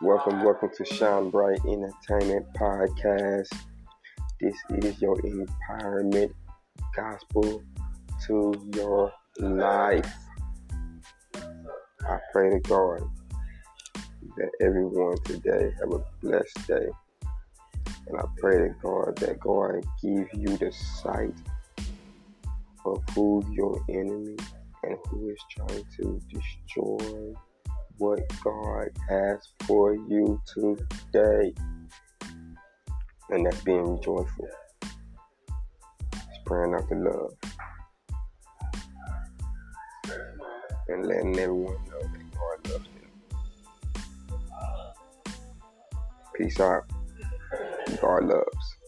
Welcome, welcome to Shine Bright Entertainment Podcast. This is your empowerment gospel to your life. I pray to God that everyone today have a blessed day. And I pray to God that God give you the sight of who your enemy and who is trying to destroy what God has for you today. And that's being joyful. It's praying out the love. And letting everyone know that God loves them. Peace out. God loves.